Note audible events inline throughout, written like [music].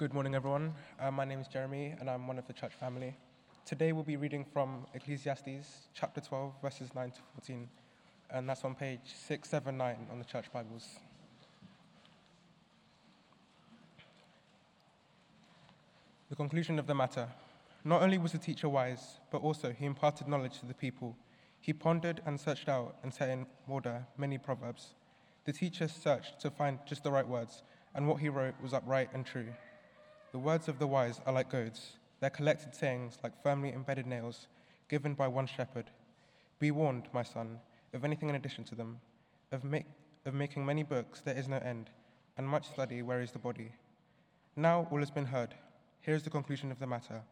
Good morning, everyone. Uh, my name is Jeremy, and I'm one of the church family. Today, we'll be reading from Ecclesiastes chapter 12, verses 9 to 14, and that's on page 679 on the church Bibles. The conclusion of the matter. Not only was the teacher wise, but also he imparted knowledge to the people. He pondered and searched out and set in order many proverbs. The teacher searched to find just the right words, and what he wrote was upright and true. The words of the wise are like goads, their collected sayings like firmly embedded nails, given by one shepherd. Be warned, my son, of anything in addition to them. Of, make, of making many books there is no end, and much study wearies the body. Now all has been heard. Here is the conclusion of the matter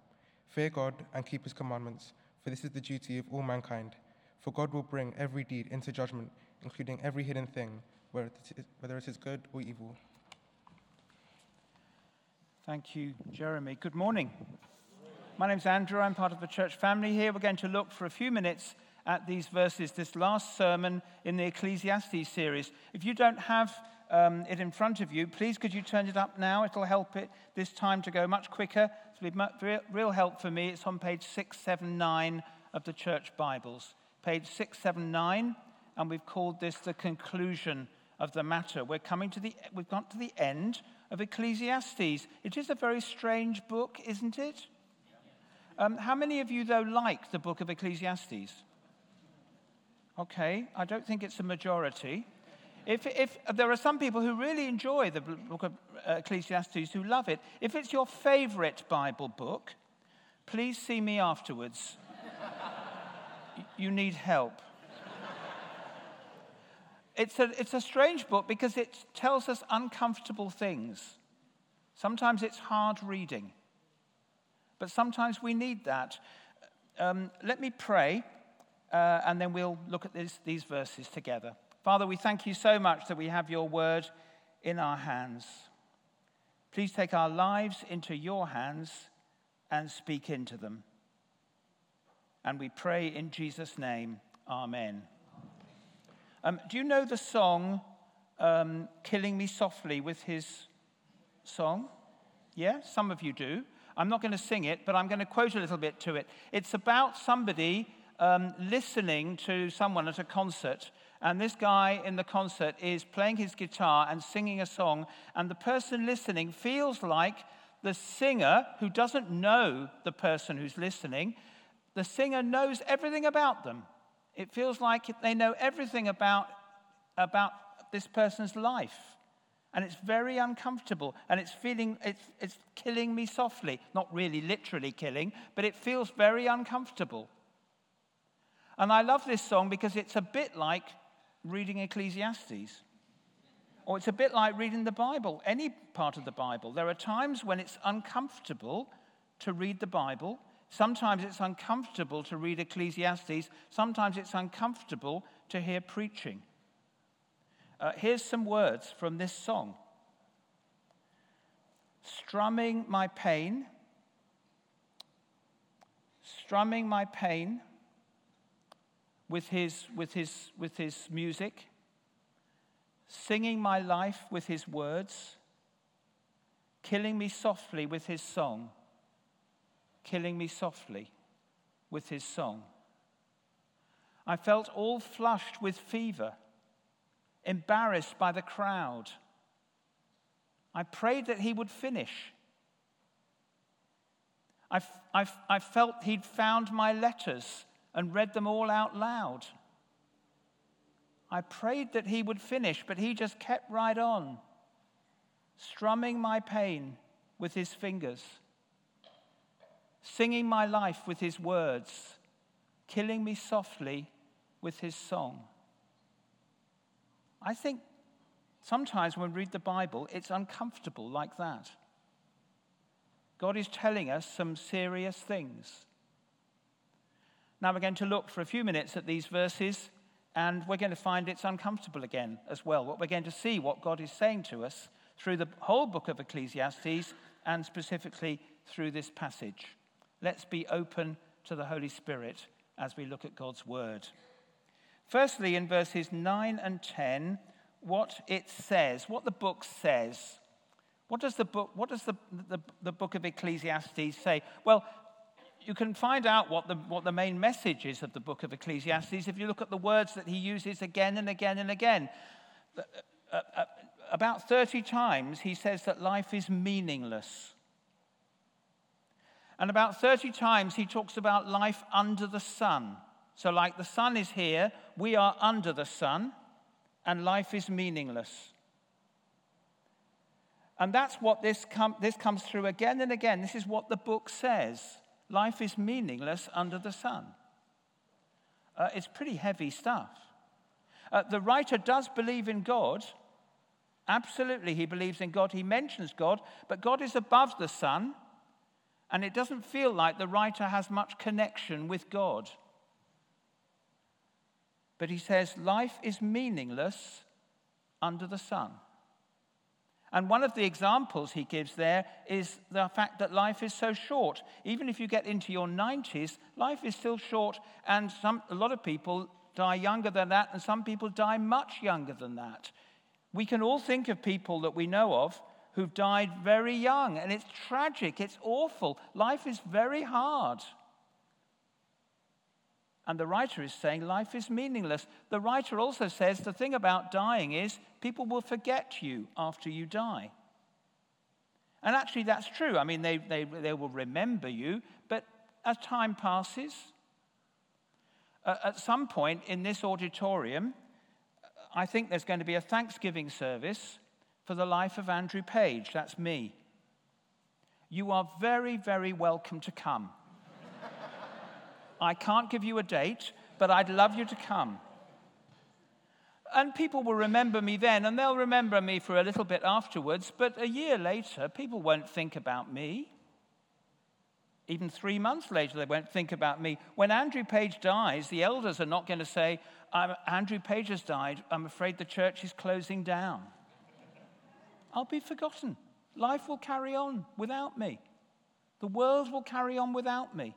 Fear God and keep his commandments, for this is the duty of all mankind. For God will bring every deed into judgment, including every hidden thing, whether it is good or evil. Thank you, Jeremy. Good morning. My name's Andrew. I'm part of the church family here. We're going to look for a few minutes at these verses, this last sermon in the Ecclesiastes series. If you don't have um, it in front of you, please could you turn it up now? It'll help it this time to go much quicker. It'll be real help for me. It's on page 679 of the church Bibles. Page 679, and we've called this the conclusion of the matter. We're coming to the, we've got to the end of Ecclesiastes. It is a very strange book, isn't it? Um, how many of you, though, like the book of Ecclesiastes? Okay, I don't think it's a majority. If, if there are some people who really enjoy the book of uh, Ecclesiastes, who love it, if it's your favorite Bible book, please see me afterwards. [laughs] you need help. It's a, it's a strange book because it tells us uncomfortable things. Sometimes it's hard reading, but sometimes we need that. Um, let me pray, uh, and then we'll look at this, these verses together. Father, we thank you so much that we have your word in our hands. Please take our lives into your hands and speak into them. And we pray in Jesus' name, Amen. Um, do you know the song um, Killing Me Softly with his song? Yeah, some of you do. I'm not going to sing it, but I'm going to quote a little bit to it. It's about somebody um, listening to someone at a concert. And this guy in the concert is playing his guitar and singing a song. And the person listening feels like the singer, who doesn't know the person who's listening, the singer knows everything about them. It feels like they know everything about, about this person's life. And it's very uncomfortable. And it's feeling, it's, it's killing me softly. Not really literally killing, but it feels very uncomfortable. And I love this song because it's a bit like reading Ecclesiastes. Or it's a bit like reading the Bible, any part of the Bible. There are times when it's uncomfortable to read the Bible, Sometimes it's uncomfortable to read Ecclesiastes, sometimes it's uncomfortable to hear preaching. Uh, here's some words from this song. Strumming my pain, strumming my pain with his, with his, with his music, singing my life with his words, killing me softly with his song killing me softly with his song. I felt all flushed with fever, embarrassed by the crowd. I prayed that he would finish. I, I, I felt he'd found my letters and read them all out loud. I prayed that he would finish, but he just kept right on, strumming my pain with his fingers singing my life with his words, killing me softly with his song. I think sometimes when we read the Bible, it's uncomfortable like that. God is telling us some serious things. Now we're going to look for a few minutes at these verses, and we're going to find it's uncomfortable again as well. What we're going to see what God is saying to us through the whole book of Ecclesiastes and specifically through this passage. Let's be open to the Holy Spirit as we look at God's word. Firstly, in verses 9 and 10, what it says, what the book says. What does the book, what does the, the, the book of Ecclesiastes say? Well, you can find out what the, what the main message is of the book of Ecclesiastes if you look at the words that he uses again and again and again. Uh, uh, uh, about 30 times he says that life is meaningless. And about 30 times he talks about life under the sun. So, like the sun is here, we are under the sun, and life is meaningless. And that's what this, com- this comes through again and again. This is what the book says. Life is meaningless under the sun. Uh, it's pretty heavy stuff. Uh, the writer does believe in God. Absolutely, he believes in God. He mentions God, but God is above the sun, and it doesn't feel like the writer has much connection with God. But he says life is meaningless under the sun. And one of the examples he gives there is the fact that life is so short. Even if you get into your 90s, life is still short, and some, a lot of people die younger than that, and some people die much younger than that. We can all think of people that we know of who've died very young, and it's tragic, it's awful. Life is very hard. And the writer is saying life is meaningless. The writer also says the thing about dying is people will forget you after you die. And actually, that's true. I mean, they, they, they will remember you, but as time passes, uh, at some point in this auditorium, I think there's going to be a Thanksgiving service for the life of Andrew Page. That's me. You are very, very welcome to come. I can't give you a date, but I'd love you to come. And people will remember me then, and they'll remember me for a little bit afterwards, but a year later, people won't think about me. Even three months later, they won't think about me. When Andrew Page dies, the elders are not going to say, Andrew Page has died. I'm afraid the church is closing down. I'll be forgotten. Life will carry on without me. The world will carry on without me.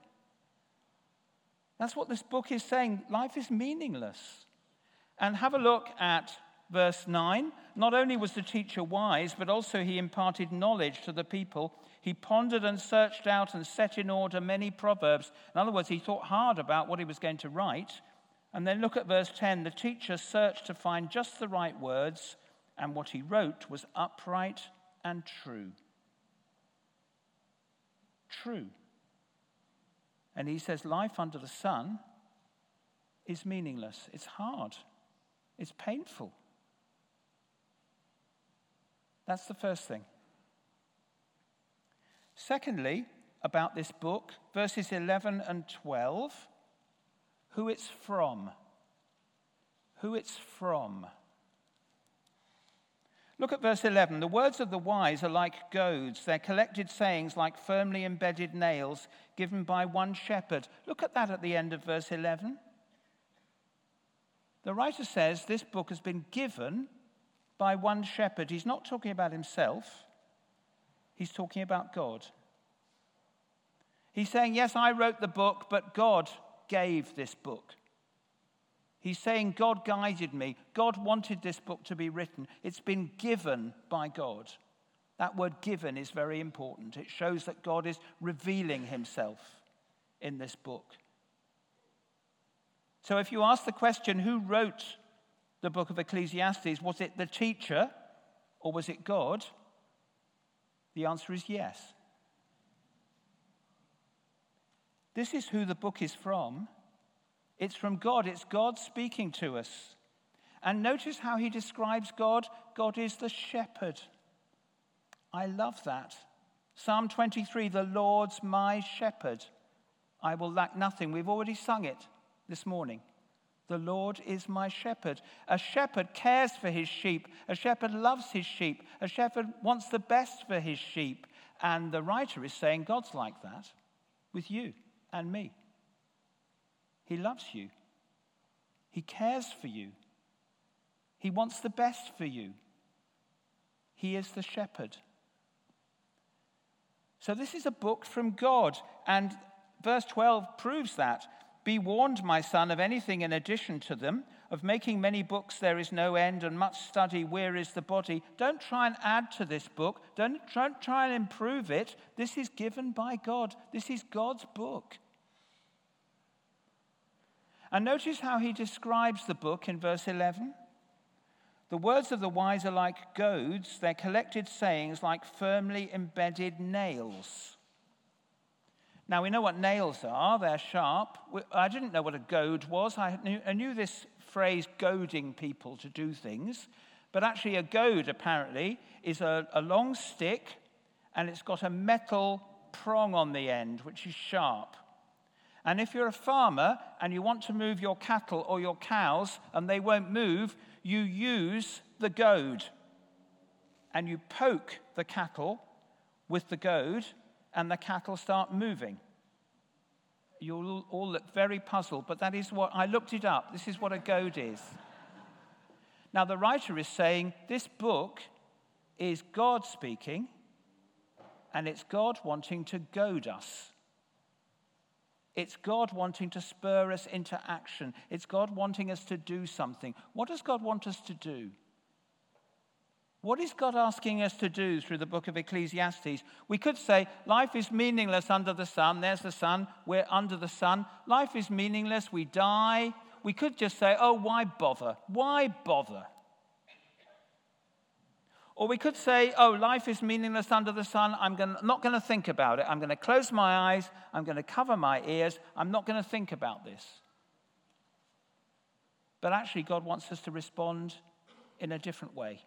That's what this book is saying. Life is meaningless. And have a look at verse 9. Not only was the teacher wise, but also he imparted knowledge to the people. He pondered and searched out and set in order many proverbs. In other words, he thought hard about what he was going to write. And then look at verse 10. The teacher searched to find just the right words, and what he wrote was upright and true. True. And he says, life under the sun is meaningless. It's hard. It's painful. That's the first thing. Secondly, about this book, verses 11 and 12, who it's from. Who it's from. Look at verse 11. The words of the wise are like goads, their collected sayings like firmly embedded nails given by one shepherd. Look at that at the end of verse 11. The writer says this book has been given by one shepherd. He's not talking about himself, he's talking about God. He's saying, Yes, I wrote the book, but God gave this book. He's saying, God guided me. God wanted this book to be written. It's been given by God. That word given is very important. It shows that God is revealing himself in this book. So if you ask the question, who wrote the book of Ecclesiastes? Was it the teacher or was it God? The answer is yes. This is who the book is from. It's from God, it's God speaking to us. And notice how he describes God God is the shepherd. I love that. Psalm 23 The Lord's my shepherd. I will lack nothing. We've already sung it this morning. The Lord is my shepherd. A shepherd cares for his sheep. A shepherd loves his sheep. A shepherd wants the best for his sheep. And the writer is saying God's like that with you and me. He loves you, He cares for you, He wants the best for you. He is the shepherd. So, this is a book from God, and verse 12 proves that. Be warned, my son, of anything in addition to them. Of making many books there is no end, and much study wearies the body. Don't try and add to this book. Don't, try and improve it. This is given by God. This is God's book. And notice how he describes the book in verse 11. The words of the wise are like goads, their collected sayings like firmly embedded nails. Now, we know what nails are, they're sharp. I didn't know what a goad was. I knew, I knew this phrase goading people to do things, but actually, a goad apparently is a, a long stick and it's got a metal prong on the end, which is sharp. And if you're a farmer and you want to move your cattle or your cows and they won't move, you use the goad and you poke the cattle with the goad and the cattle start moving. You'll all look very puzzled, but that is what I looked it up. This is what a goad is. Now, the writer is saying this book is God speaking, and it's God wanting to goad us. It's God wanting to spur us into action. It's God wanting us to do something. What does God want us to do? What is God asking us to do through the book of Ecclesiastes? We could say life is meaningless under the sun. There's the sun. We're under the sun. Life is meaningless. We die. We could just say, oh, why bother? Why bother? Or we could say, oh, life is meaningless under the sun. I'm gonna, not going to think about it. I'm going to close my eyes. I'm going to cover my ears. I'm not going to think about this. But actually, God wants us to respond in a different way.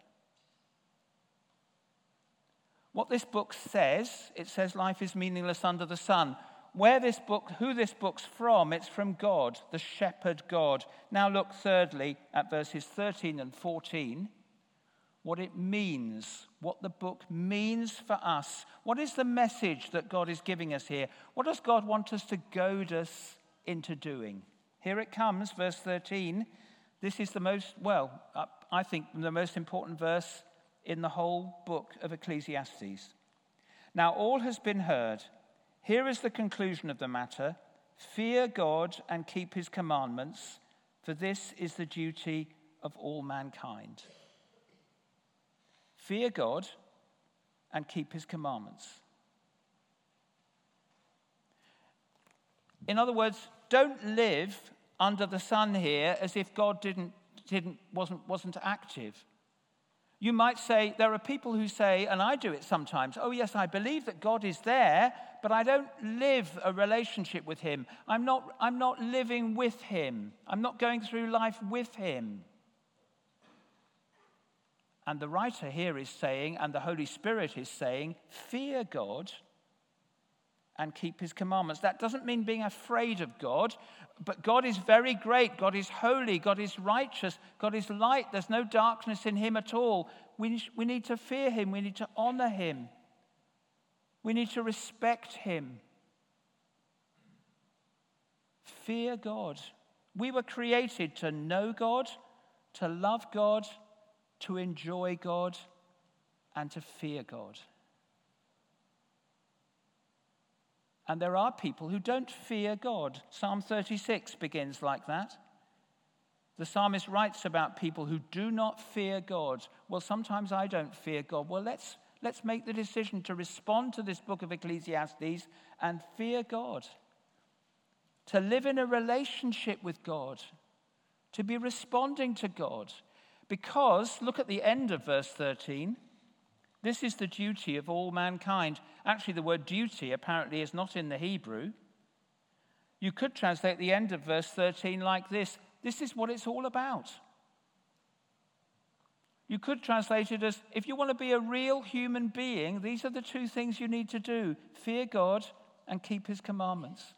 What this book says, it says life is meaningless under the sun. Where this book, who this book's from, it's from God, the shepherd God. Now look thirdly at verses 13 and 14 what it means, what the book means for us. What is the message that God is giving us here? What does God want us to goad us into doing? Here it comes, verse 13. This is the most, well, uh, I think the most important verse in the whole book of Ecclesiastes. Now, all has been heard. Here is the conclusion of the matter fear God and keep his commandments, for this is the duty of all mankind. Fear God and keep his commandments. In other words, don't live under the sun here as if God didn't, didn't, wasn't, wasn't active. You might say, there are people who say, and I do it sometimes, oh, yes, I believe that God is there, but I don't live a relationship with Him. I'm not, I'm not living with Him. I'm not going through life with Him. And the writer here is saying, and the Holy Spirit is saying, fear God and keep his commandments. That doesn't mean being afraid of God, but God is very great. God is holy. God is righteous. God is light. There's no darkness in him at all. We, we need to fear him. We need to honor him. We need to respect him. Fear God. We were created to know God, to love God, to enjoy God, and to fear God. And there are people who don't fear God. Psalm 36 begins like that. The psalmist writes about people who do not fear God. Well, sometimes I don't fear God. Well, let's, let's make the decision to respond to this book of Ecclesiastes and fear God. To live in a relationship with God. To be responding to God. Because, look at the end of verse 13. This is the duty of all mankind. Actually, the word duty apparently is not in the Hebrew. You could translate the end of verse 13 like this This is what it's all about. You could translate it as if you want to be a real human being, these are the two things you need to do fear God and keep his commandments.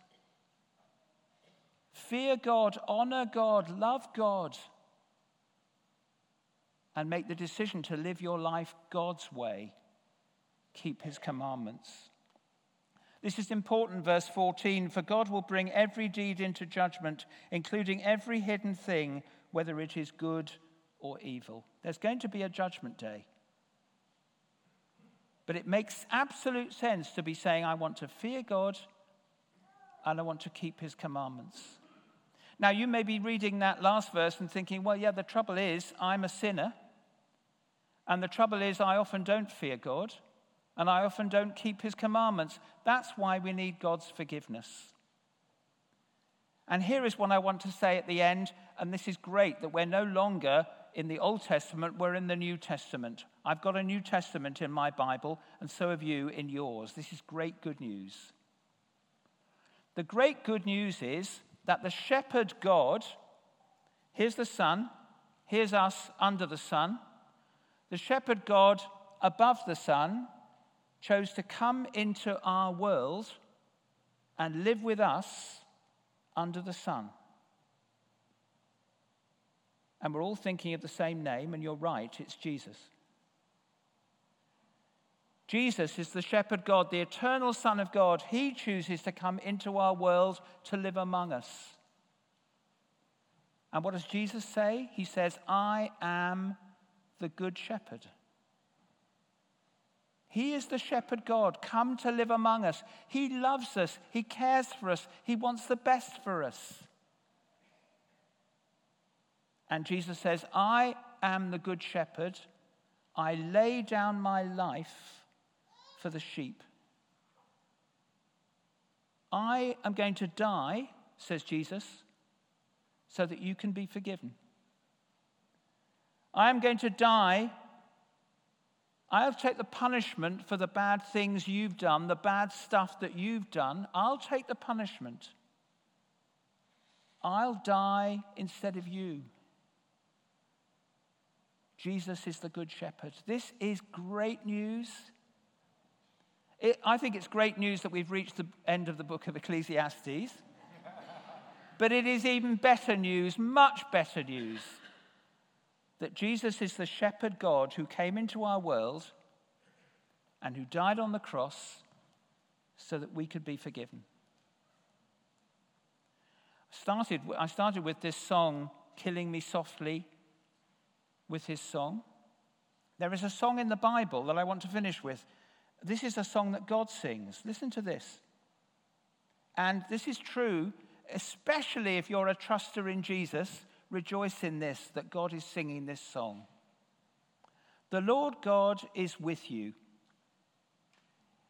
Fear God, honor God, love God and make the decision to live your life God's way. Keep his commandments. This is important, verse 14 for God will bring every deed into judgment, including every hidden thing, whether it is good or evil. There's going to be a judgment day. But it makes absolute sense to be saying, I want to fear God and I want to keep his commandments. Now, you may be reading that last verse and thinking, well, yeah, the trouble is I'm a sinner. And the trouble is I often don't fear God and I often don't keep his commandments. That's why we need God's forgiveness. And here is what I want to say at the end, and this is great that we're no longer in the Old Testament, we're in the New Testament. I've got a New Testament in my Bible, and so have you in yours. This is great good news. The great good news is that the shepherd God, here's the sun, here's us under the sun, the shepherd God above the sun chose to come into our world and live with us under the sun. And we're all thinking of the same name, and you're right, it's Jesus. Jesus is the shepherd God, the eternal Son of God. He chooses to come into our world to live among us. And what does Jesus say? He says, I am the good shepherd. He is the shepherd God, come to live among us. He loves us, He cares for us, He wants the best for us. And Jesus says, I am the good shepherd. I lay down my life for the sheep. I am going to die, says Jesus, so that you can be forgiven. I am going to die. I'll take the punishment for the bad things you've done, the bad stuff that you've done. I'll take the punishment. I'll die instead of you. Jesus is the Good Shepherd. This is great news. It, I think it's great news that we've reached the end of the book of Ecclesiastes. [laughs] but it is even better news, much better news, that Jesus is the shepherd God who came into our world and who died on the cross so that we could be forgiven. I started, I started with this song, Killing Me Softly, with his song. There is a song in the Bible that I want to finish with. This is a song that God sings. Listen to this. And this is true, especially if you're a truster in Jesus. Rejoice in this, that God is singing this song. The Lord God is with you.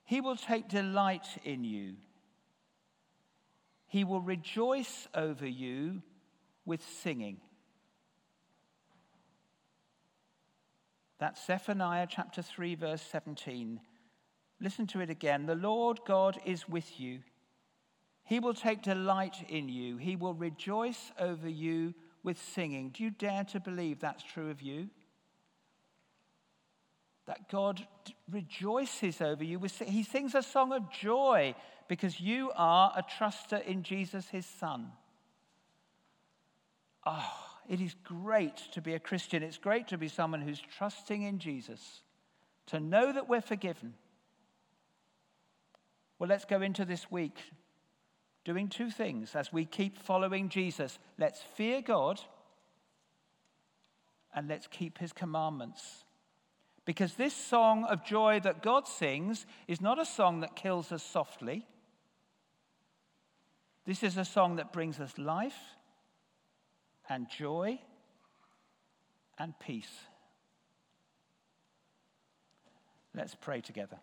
He will take delight in you. He will rejoice over you with singing. That's Zephaniah chapter 3, verse 17. Listen to it again. The Lord God is with you. He will take delight in you. He will rejoice over you with singing. Do you dare to believe that's true of you? That God rejoices over you. He sings a song of joy because you are a truster in Jesus, his son. Oh, it is great to be a Christian. It's great to be someone who's trusting in Jesus, to know that we're forgiven. Well, let's go into this week doing two things as we keep following Jesus. Let's fear God and let's keep his commandments. Because this song of joy that God sings is not a song that kills us softly. This is a song that brings us life and joy and peace. Let's pray together.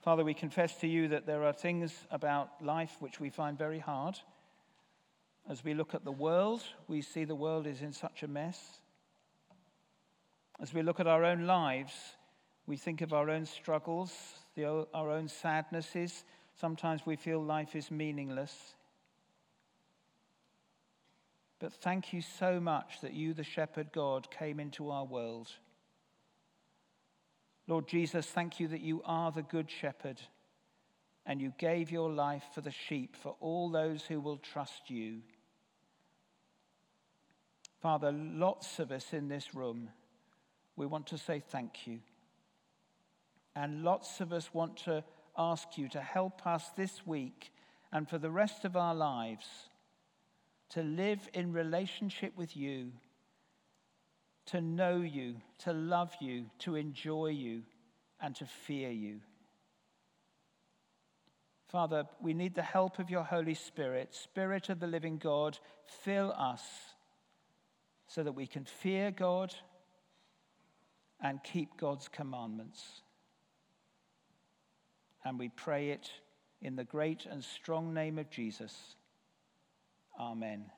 Father, we confess to you that there are things about life which we find very hard. As we look at the world, we see the world is in such a mess. As we look at our own lives, we think of our own struggles, the, our own sadnesses. Sometimes we feel life is meaningless. But thank you so much that you, the shepherd God, came into our world. Lord Jesus, thank you that you are the good shepherd and you gave your life for the sheep, for all those who will trust you. Father, lots of us in this room, we want to say thank you. And lots of us want to ask you to help us this week and for the rest of our lives to live in relationship with you, to know you, to love you, to enjoy you, and to fear you. Father, we need the help of your Holy Spirit. Spirit of the living God, fill us so that we can fear God and keep God's commandments. And we pray it in the great and strong name of Jesus. Amen.